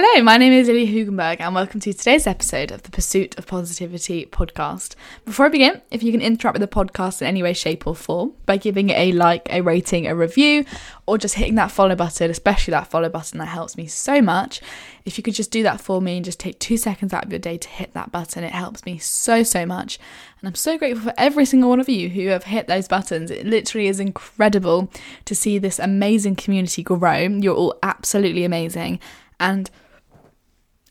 Hello, my name is Lilly Hoogenberg, and welcome to today's episode of the Pursuit of Positivity podcast. Before I begin, if you can interact with the podcast in any way, shape, or form by giving it a like, a rating, a review, or just hitting that follow button, especially that follow button, that helps me so much. If you could just do that for me and just take two seconds out of your day to hit that button, it helps me so, so much. And I'm so grateful for every single one of you who have hit those buttons. It literally is incredible to see this amazing community grow. You're all absolutely amazing. And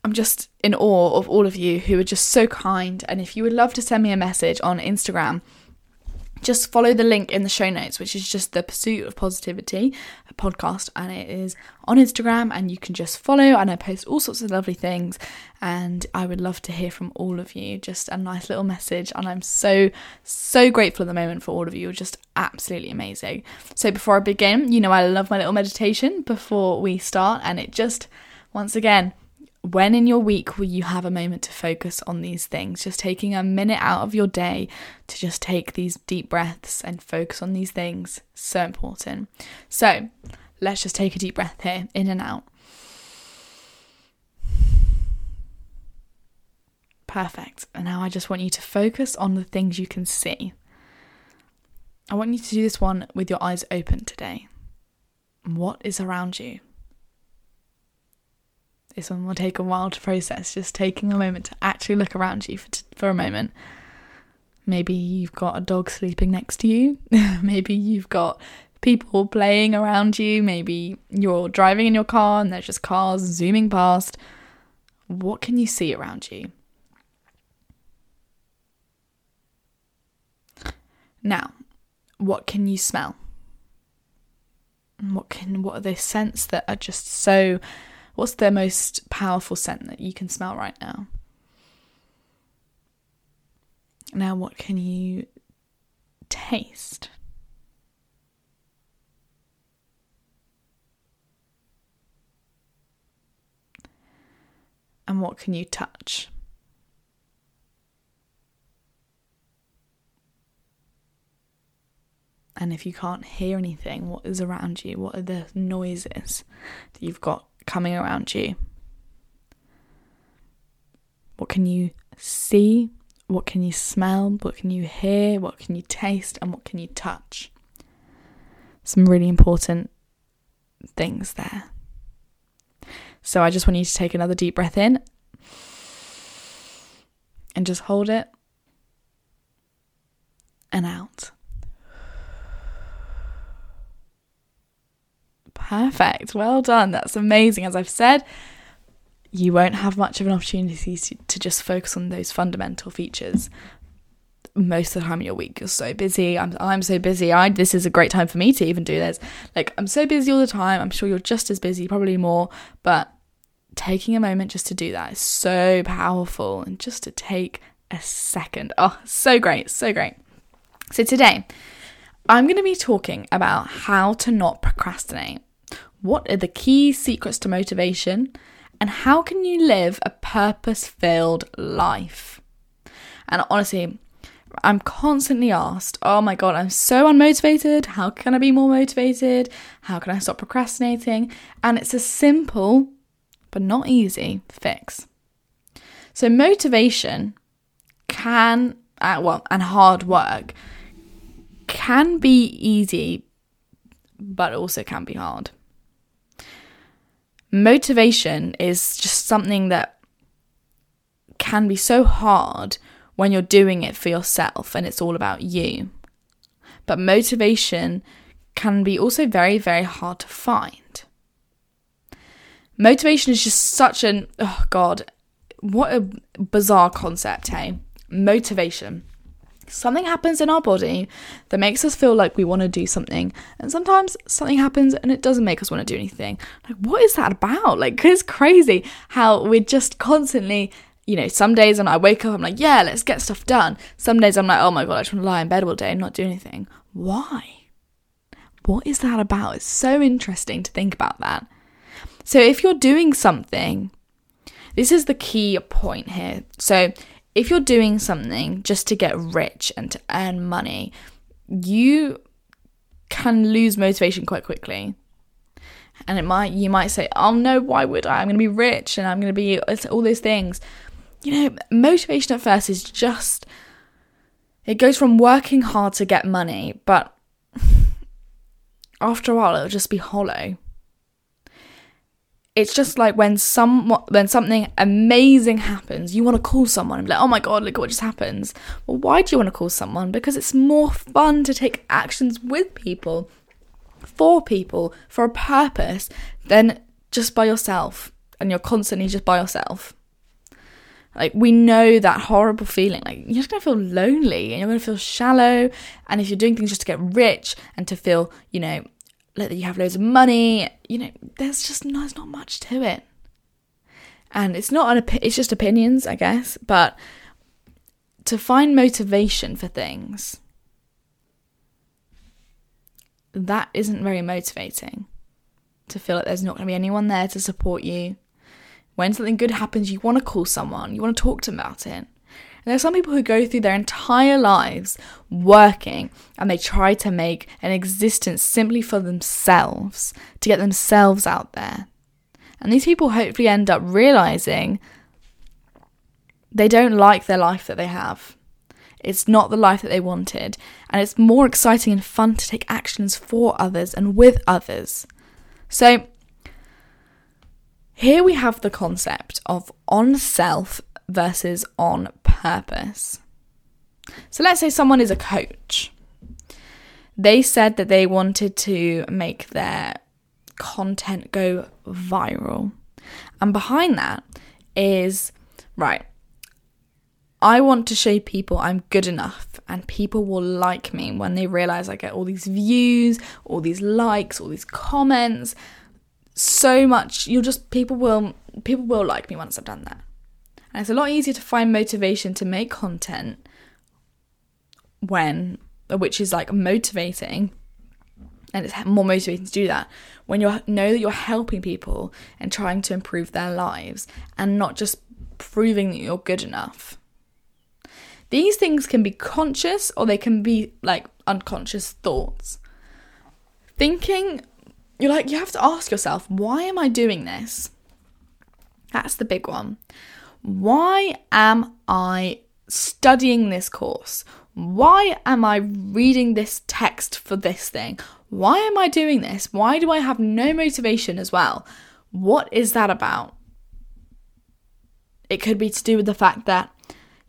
I'm just in awe of all of you who are just so kind. And if you would love to send me a message on Instagram, just follow the link in the show notes, which is just the Pursuit of Positivity podcast, and it is on Instagram. And you can just follow, and I post all sorts of lovely things. And I would love to hear from all of you. Just a nice little message, and I'm so so grateful at the moment for all of you. You're just absolutely amazing. So before I begin, you know I love my little meditation before we start, and it just once again when in your week will you have a moment to focus on these things? Just taking a minute out of your day to just take these deep breaths and focus on these things. So important. So let's just take a deep breath here, in and out. Perfect. And now I just want you to focus on the things you can see. I want you to do this one with your eyes open today. What is around you? This one will take a while to process, just taking a moment to actually look around you for, for a moment. Maybe you've got a dog sleeping next to you. Maybe you've got people playing around you. Maybe you're driving in your car and there's just cars zooming past. What can you see around you? Now, what can you smell? What can what are the scents that are just so What's the most powerful scent that you can smell right now? Now, what can you taste? And what can you touch? And if you can't hear anything, what is around you? What are the noises that you've got coming around you? What can you see? What can you smell? What can you hear? What can you taste? And what can you touch? Some really important things there. So I just want you to take another deep breath in and just hold it and out. Perfect. Well done. That's amazing. As I've said, you won't have much of an opportunity to, just focus on those fundamental features most of the time in your week. You're so busy. I'm i'm so busy. I this is a great time for me to even do this. Like i'm so busy all the time. I'm sure you're just as busy probably more but taking a moment just to do that is so powerful. And just to take a second. Oh so great. So great. So today i'm going to be talking about how to not procrastinate what are the key secrets to motivation? And how can you live a purpose filled life? And honestly, I'm constantly asked, oh my God, I'm so unmotivated. How can I be more motivated? How can I stop procrastinating? And it's a simple, but not easy fix. So, motivation can, uh, well, and hard work can be easy, but also can be hard motivation is just something that can be so hard when you're doing it for yourself and it's all about you. But motivation can be also very, very hard to find. Motivation is just such an, oh God, what a bizarre concept, hey? Motivation something happens in our body that makes us feel like we want to do something and sometimes something happens and it doesn't make us want to do anything. Like what is that about? Like it's crazy how we're just constantly you know some days when i wake up i'm like yeah let's get stuff done. Some days i'm like oh my god i just want to lie in bed all day and not do anything. Why? What is that about? It's so interesting to think about that. So if you're doing something this is the key point here. So if you're doing something just to get rich and to earn money, you can lose motivation quite quickly. And it might you might say, "Oh no, why would I? I'm going to be rich and I'm going to be all those things." You know, motivation at first is just it goes from working hard to get money, but after a while it'll just be hollow. It's just like when some when something amazing happens, you want to call someone and be like, "Oh my god, look what just happens." Well, why do you want to call someone? Because it's more fun to take actions with people, for people, for a purpose, than just by yourself, and you're constantly just by yourself. Like we know that horrible feeling. Like you're just gonna feel lonely and you're gonna feel shallow. And if you're doing things just to get rich and to feel, you know, like that you have loads of money, you know, there's just there's not much to it. And it's not an it's just opinions, I guess. But to find motivation for things, that isn't very motivating. To feel like there's not going to be anyone there to support you, when something good happens, you want to call someone, you want to talk to them about it. And there's some people who go through their entire lives working and they try to make an existence simply for themselves, to get themselves out there. And these people hopefully end up realizing they don't like their life that they have. It's not the life that they wanted. And it's more exciting and fun to take actions for others and with others. So, here we have the concept of on self versus on purpose. So let's say someone is a coach. They said that they wanted to make their content go viral. And behind that is right, I want to show people I'm good enough and people will like me when they realize I get all these views, all these likes, all these comments so much you'll just people will people will like me once I've done that. And it's a lot easier to find motivation to make content when which is like motivating and it's more motivating to do that when you know that you're helping people and trying to improve their lives and not just proving that you're good enough. These things can be conscious or they can be like unconscious thoughts. Thinking you're like, you have to ask yourself, why am I doing this? That's the big one. Why am I studying this course? Why am I reading this text for this thing? Why am I doing this? Why do I have no motivation as well? What is that about? It could be to do with the fact that,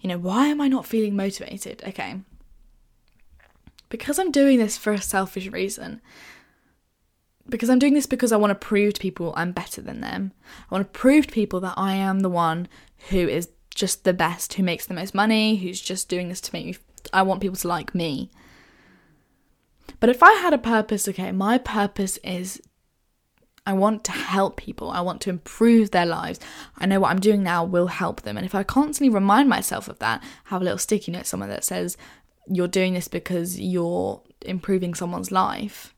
you know, why am I not feeling motivated? Okay. Because I'm doing this for a selfish reason because I'm doing this because I want to prove to people I'm better than them. I want to prove to people that I am the one who is just the best, who makes the most money, who's just doing this to make me. I want people to like me. But if I had a purpose, okay, my purpose is I want to help people. I want to improve their lives. I know what I'm doing now will help them. And if I constantly remind myself of that, have a little sticky note somewhere that says, you're doing this because you're improving someone's life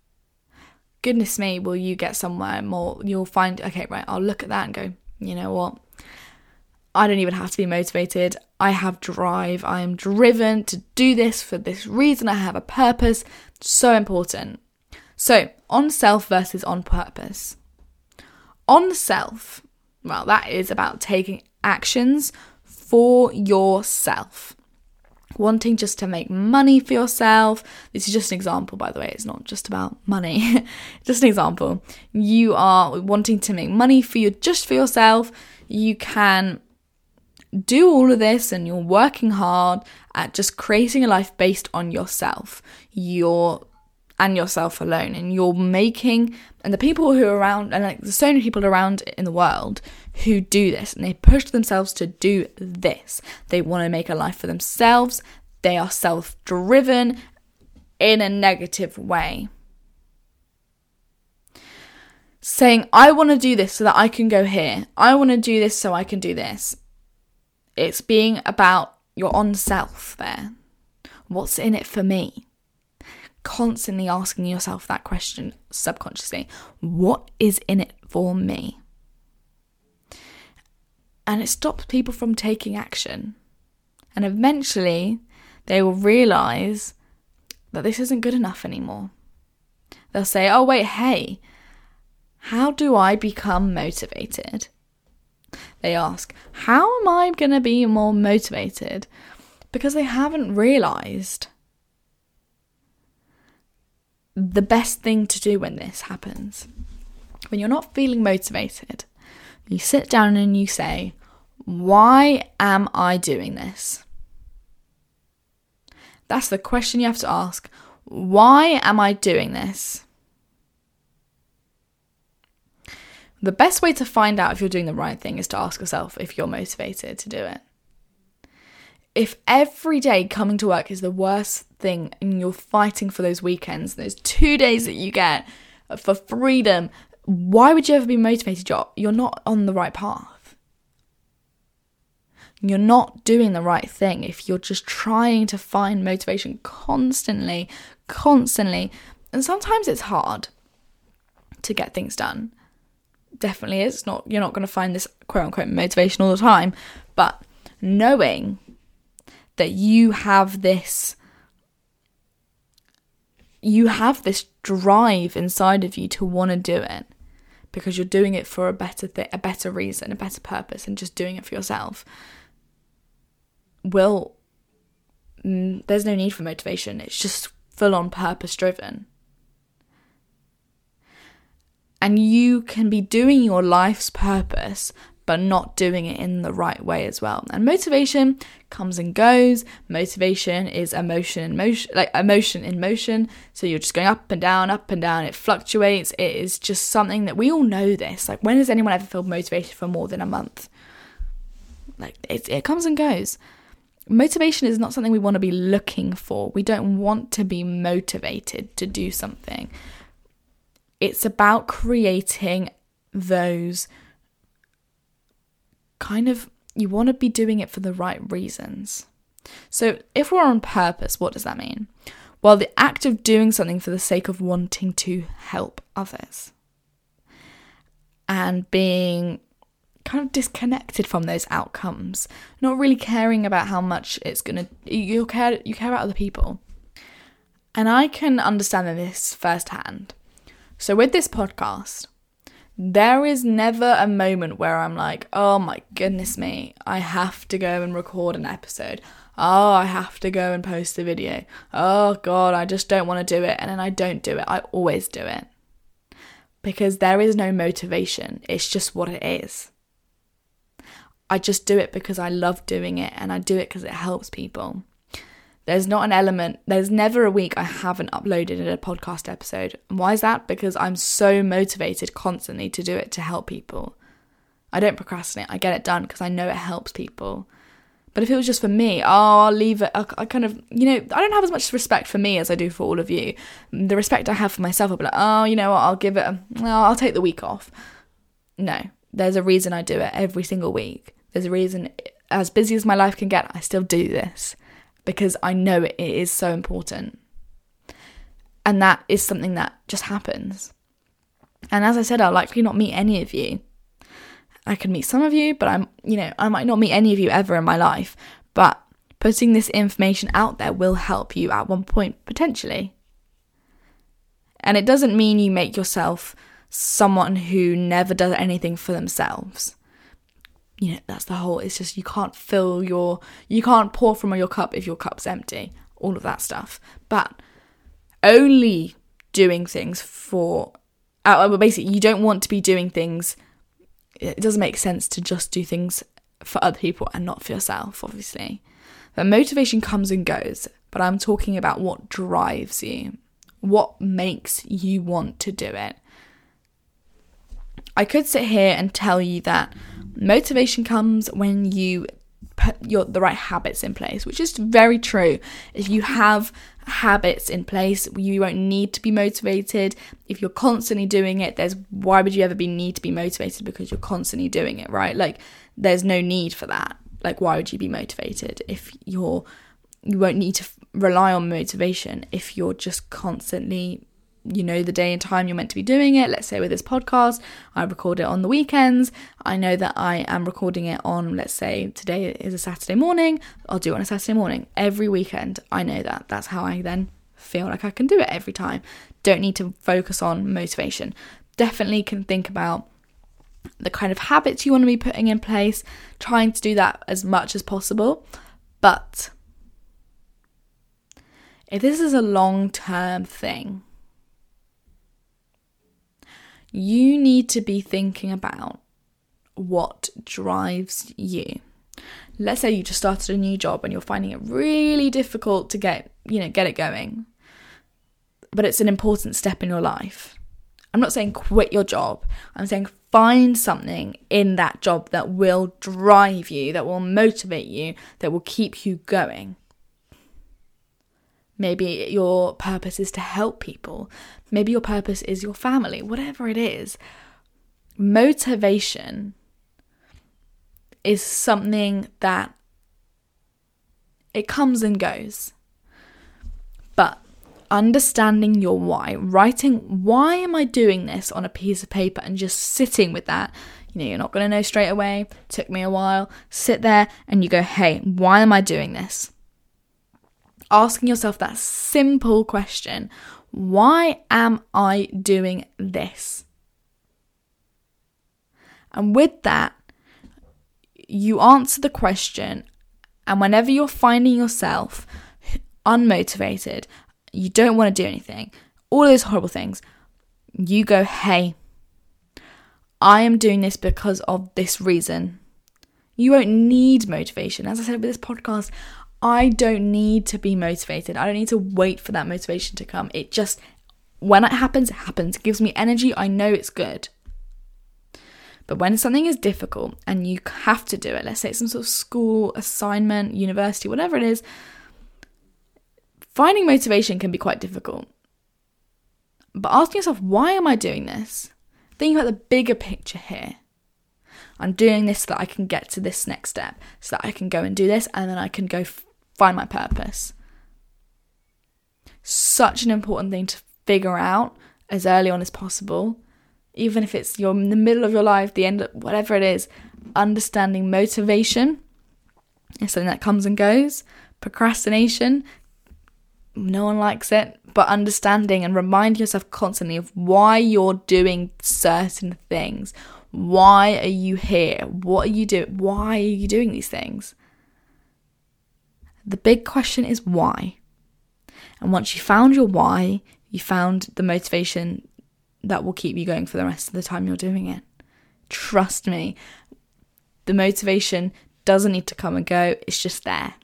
goodness me, will you get somewhere more? You'll find, okay, right, I'll look at that and go, you know what? I don't even have to be motivated. I have drive. I am driven to do this for this reason. I have a purpose. So important. So, on self versus on purpose. On self, well, that is about taking actions for yourself wanting just to make money for yourself. This is just an example, by the way, it's not just about money. just an example. You are wanting to make money for you just for yourself. You can do all of this and you're working hard at just creating a life based on yourself. You're and yourself alone and you're making and the people who are around and like there's so many people around in the world who do this and they push themselves to do this. They want to make a life for themselves. They are self-driven in a negative way. Saying i want to do this so that i can go here. I want to do this so i can do this. It's being about your own self there. What's in it for me constantly asking yourself that question subconsciously what is in it for me? And it stops people from taking action. And eventually, they will realize that this isn't good enough anymore. They'll say, oh, wait, hey, How do I become motivated? They ask, How am I going to be more motivated? Because they haven't realized the best thing to do when this happens. When you're not feeling motivated, you sit down and you say, Why am I doing this? That's the question you have to ask. Why am I doing this? The best way to find out if you're doing the right thing is to ask yourself if you're motivated to do it. If every day coming to work is the worst thing and you're fighting for those weekends, those two days that you get for freedom, why would you ever be motivated? You're, you're not on the right path. You're not doing the right thing if you're just trying to find motivation constantly, constantly. And sometimes it's hard to get things done definitely is. It's not you're not going to find this quote unquote motivation all the time, but knowing that you have this you have this drive inside of you to want to do it because you're doing it for a better th- a better reason, a better purpose and just doing it for yourself. Will mm, there's no need for motivation. It's just full on purpose driven and you can be doing your life's purpose but not doing it in the right way as well. And motivation comes and goes. Motivation is emotion in motion, like emotion in motion. So you're just going up and down, up and down. It fluctuates. It is just something that we all know this. Like when has anyone ever felt motivated for more than a month? Like it, it comes and goes. Motivation is not something we want to be looking for. We don't want to be motivated to do something. It's about creating those kind of, you want to be doing it for the right reasons. So, if we're on purpose, what does that mean? Well, the act of doing something for the sake of wanting to help others and being kind of disconnected from those outcomes, not really caring about how much it's gonna you care you care about other people. And I can understand this firsthand so, with this podcast, there is never a moment where I'm like, oh my goodness me, I have to go and record an episode. Oh, I have to go and post a video. Oh God, I just don't want to do it. And then I don't do it. I always do it. Because there is no motivation, it's just what it is. I just do it because I love doing it and I do it because it helps people. There's not an element, there's never a week I haven't uploaded a podcast episode. And why is that? Because I'm so motivated constantly to do it to help people. I don't procrastinate, I get it done because I know it helps people. But if it was just for me, oh, I'll leave it. I, kind of, you know, I don't have as much respect for me as I do for all of you. The respect I have for myself, I'll be like, oh, you know what, I'll give it, a, I'll take the week off. No, there's a reason I do it every single week. There's a reason, as busy as my life can get, I still do this because I know it is so important. And that is something that just happens. And as I said, I'll likely not meet any of you. I could meet some of you, but I'm, you know, I might not meet any of you ever in my life. But putting this information out there will help you at one point, potentially. And it doesn't mean you make yourself someone who never does anything for themselves you know that's the whole it's just you can't fill your you can't pour from your cup if your cup's empty all of that stuff. But only doing things for uh, basically you don't want to be doing things it doesn't make sense to just do things for other people and not for yourself obviously. The motivation comes and goes but i'm talking about what drives you what makes you want to do it. I could sit here and tell you that Motivation comes when you put your the right habits in place, which is very true. If you have habits in place, you won't need to be motivated. If you're constantly doing it, there's why would you ever be need to be motivated because you're constantly doing it, right? Like there's no need for that. Like why would you be motivated if you're you won't need to rely on motivation if you're just constantly you know the day and time you're meant to be doing it. Let's say with this podcast, I record it on the weekends. I know that I am recording it on, let's say today is a Saturday morning. I'll do it on a Saturday morning every weekend. I know that. That's how I then feel like I can do it every time. Don't need to focus on motivation. definitely can think about the kind of habits you want to be putting in place, trying to do that as much as possible. But if this is a long term thing, you need to be thinking about what drives you. Let's say you just started a new job and you're finding it really difficult to get, you know, get it going. But it's an important step in your life. I'm not saying quit your job. I'm saying find something in that job that will drive you, that will motivate you, that will keep you going. Maybe your purpose is to help people. Maybe your purpose is your family, whatever it is. Motivation is something that it comes and goes. But understanding your why, writing why am I doing this on a piece of paper and just sitting with that. You know, you're not going to know straight away. Took me a while. Sit there and you go, "Hey, why am I doing this?" Asking yourself that simple question, why am I doing this? And with that, you answer the question, and whenever you're finding yourself unmotivated, you don't want to do anything, all those horrible things, you go, hey, I am doing this because of this reason. You won't need motivation. As I said with this podcast, I don't need to be motivated. I don't need to wait for that motivation to come. It just, when it happens, it happens. It gives me energy. I know it's good. But when something is difficult and you have to do it, let's say it's some sort of school assignment, university, whatever it is, finding motivation can be quite difficult. But asking yourself, why am I doing this? Think about the bigger picture here. I'm doing this so that I can get to this next step, so that I can go and do this, and then I can go find my purpose. Such an important thing to figure out as early on as possible even if it's you're in the middle of your life, the end, of, whatever it is, understanding motivation is something that comes and goes. Procrastination, no one likes it, but understanding and reminding yourself constantly of why you're doing certain things. Why are you here? What are you doing? Why are you doing these things? The big question is why. And once you found your why, you found the motivation that will keep you going for the rest of the time you're doing it. Trust me, the motivation doesn't need to come and go, it's just there.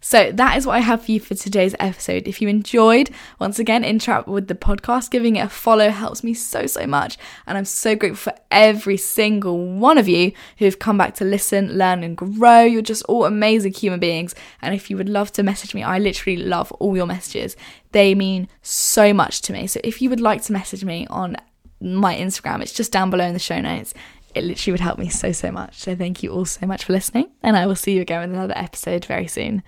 So that is what I have for you for today's episode. If you enjoyed, once again, interact with the podcast, giving it a follow helps me so, so much. And I'm so grateful for every single one of you who've come back to listen, learn, and grow. You're just all amazing human beings. And if you would love to message me, I literally love all your messages. They mean so much to me. So if you would like to message me on my Instagram, it's just down below in the show notes it literally would help me so, so much. So, thank you all so much for listening, and I will see you again with another episode very soon.